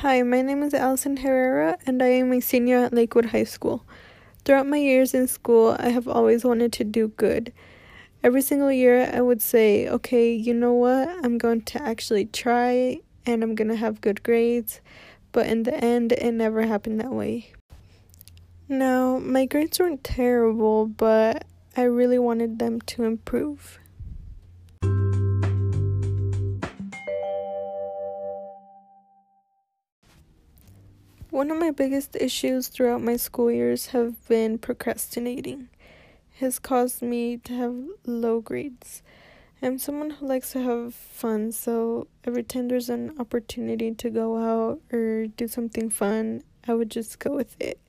Hi, my name is Allison Herrera, and I am a senior at Lakewood High School. Throughout my years in school, I have always wanted to do good. Every single year, I would say, okay, you know what? I'm going to actually try and I'm going to have good grades. But in the end, it never happened that way. Now, my grades weren't terrible, but I really wanted them to improve. One of my biggest issues throughout my school years have been procrastinating. It has caused me to have low grades. I'm someone who likes to have fun, so every time there's an opportunity to go out or do something fun, I would just go with it.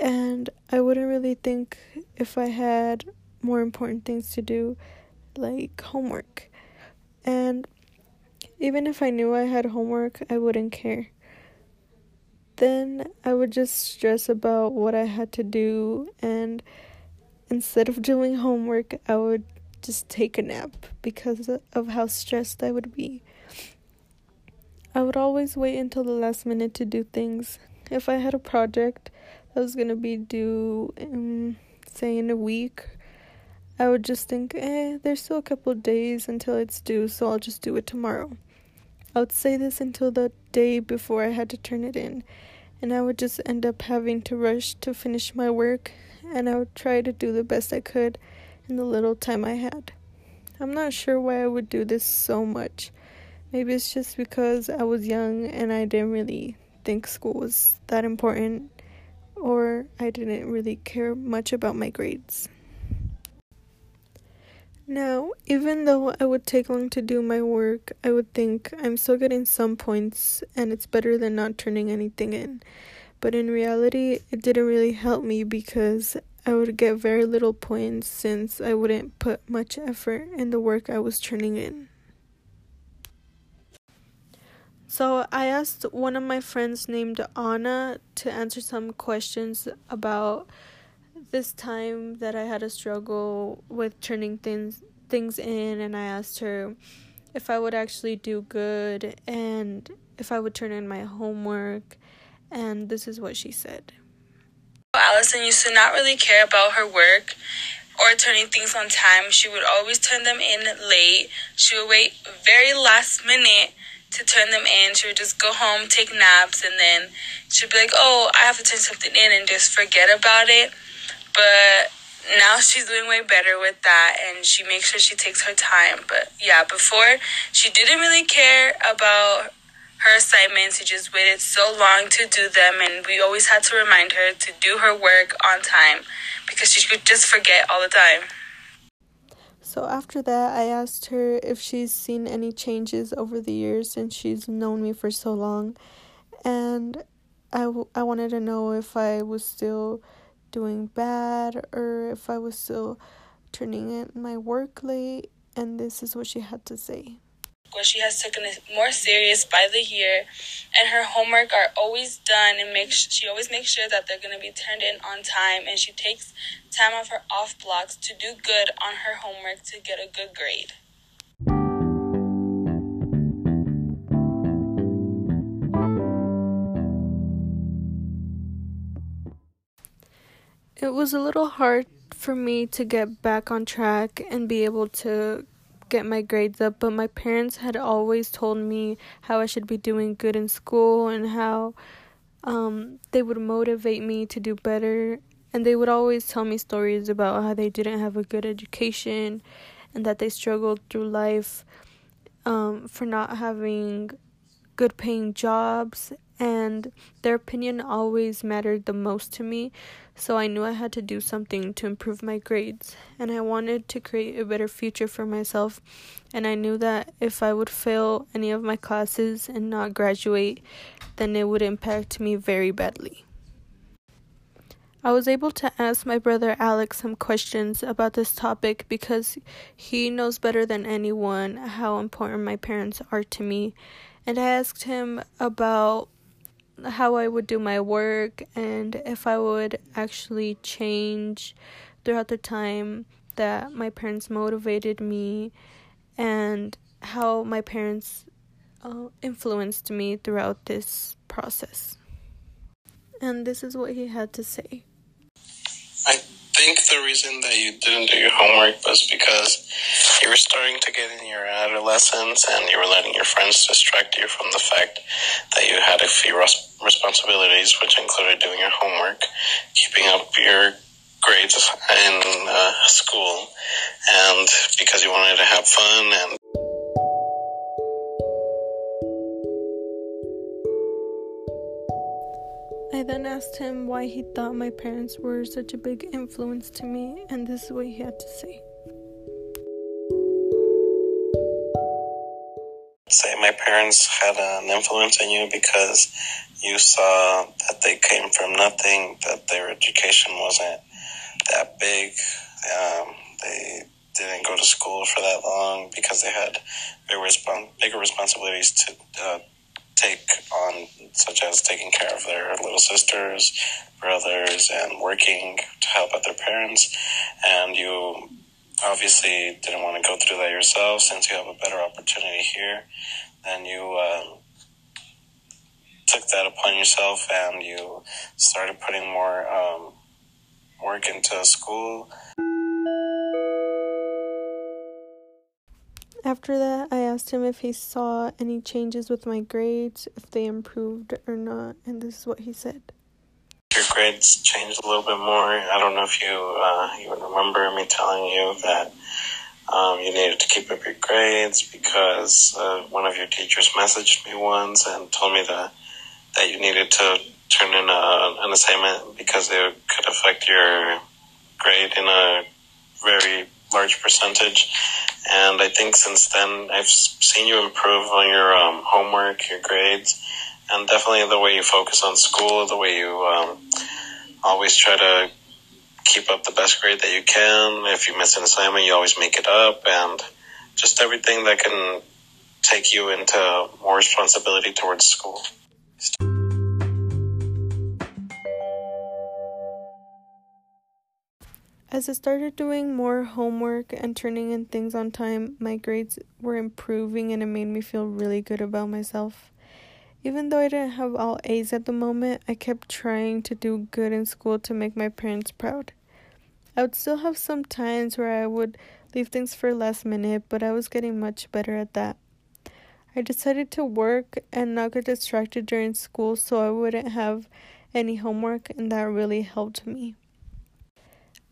And I wouldn't really think if I had more important things to do, like homework. And even if I knew I had homework, I wouldn't care then I would just stress about what I had to do, and instead of doing homework, I would just take a nap because of how stressed I would be. I would always wait until the last minute to do things. If I had a project that was going to be due, say, in a week, I would just think, eh, there's still a couple days until it's due, so I'll just do it tomorrow. I would say this until the day before I had to turn it in, and I would just end up having to rush to finish my work, and I would try to do the best I could in the little time I had. I'm not sure why I would do this so much. Maybe it's just because I was young and I didn't really think school was that important, or I didn't really care much about my grades. Now, even though I would take long to do my work, I would think I'm still getting some points and it's better than not turning anything in. But in reality, it didn't really help me because I would get very little points since I wouldn't put much effort in the work I was turning in. So I asked one of my friends named Anna to answer some questions about this time that I had a struggle with turning things things in and I asked her if I would actually do good and if I would turn in my homework and this is what she said. Allison used to not really care about her work or turning things on time. She would always turn them in late. She would wait very last minute to turn them in. She would just go home, take naps, and then she'd be like, oh, I have to turn something in and just forget about it. But now she's doing way better with that and she makes sure she takes her time. But yeah, before she didn't really care about her assignments. She just waited so long to do them and we always had to remind her to do her work on time because she could just forget all the time. So after that, I asked her if she's seen any changes over the years since she's known me for so long. And I, w- I wanted to know if I was still doing bad or if I was still turning in my work late, and this is what she had to say. Well, she has taken it more serious by the year, and her homework are always done, and makes she always makes sure that they're gonna be turned in on time, and she takes time off her off blocks to do good on her homework to get a good grade. It was a little hard for me to get back on track and be able to get my grades up, but my parents had always told me how I should be doing good in school and how um, they would motivate me to do better. And they would always tell me stories about how they didn't have a good education and that they struggled through life um, for not having good paying jobs and their opinion always mattered the most to me, so I knew I had to do something to improve my grades, and I wanted to create a better future for myself, and I knew that if I would fail any of my classes and not graduate, then it would impact me very badly. I was able to ask my brother Alex some questions about this topic because he knows better than anyone how important my parents are to me. And I asked him about how I would do my work and if I would actually change throughout the time that my parents motivated me and how my parents uh, influenced me throughout this process. And this is what he had to say. Think the reason that you didn't do your homework was because you were starting to get in your adolescence and you were letting your friends distract you from the fact that you had a few res- responsibilities, which included doing your homework, keeping up your grades in uh, school, and because you wanted to have fun and I then asked him why he thought my parents were such a big influence to me, and this is what he had to say. Say my parents had an influence on you because you saw that they came from nothing, that their education wasn't that big. Um, they didn't go to school for that long because they had bigger, respons- bigger responsibilities to uh, take on, such as taking care of their little sisters, brothers, and working to help out their parents. And you obviously didn't want to go through that yourself since you have a better opportunity here. Then you uh, took that upon yourself and you started putting more um, work into school. After that, I asked him if he saw any changes with my grades, if they improved or not, and this is what he said. Your grades changed a little bit more. I don't know if you uh, even remember me telling you that um, you needed to keep up your grades because uh, one of your teachers messaged me once and told me that that you needed to turn in a, an assignment because it could affect your grade in a very large percentage. And I think since then, I've seen you improve on your um, homework, your grades, and definitely the way you focus on school, the way you um, always try to keep up the best grade that you can. If you miss an assignment, you always make it up, and just everything that can take you into more responsibility towards school. As I started doing more homework and turning in things on time, my grades were improving and it made me feel really good about myself. Even though I didn't have all A's at the moment, I kept trying to do good in school to make my parents proud. I would still have some times where I would leave things for last minute, but I was getting much better at that. I decided to work and not get distracted during school so I wouldn't have any homework, and that really helped me.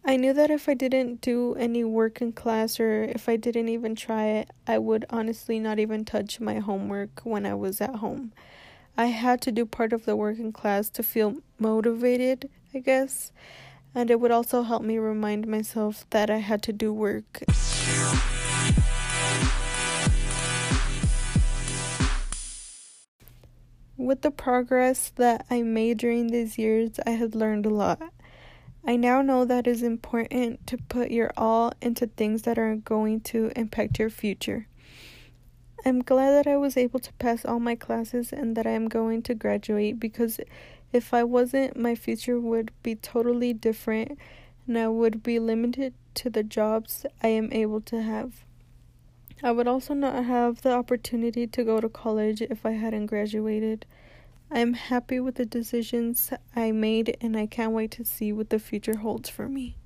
I knew that if I didn't do any work in class or if I didn't even try it, I would honestly not even touch my homework when I was at home. I had to do part of the work in class to feel motivated, I guess, and it would also help me remind myself that I had to do work. With the progress that I made during these years, I had learned a lot. I now know that it is important to put your all into things that are going to impact your future. I'm glad that I was able to pass all my classes and that I am going to graduate because if I wasn't, my future would be totally different and I would be limited to the jobs I am able to have. I would also not have the opportunity to go to college if I hadn't graduated. I am happy with the decisions I made and I can't wait to see what the future holds for me.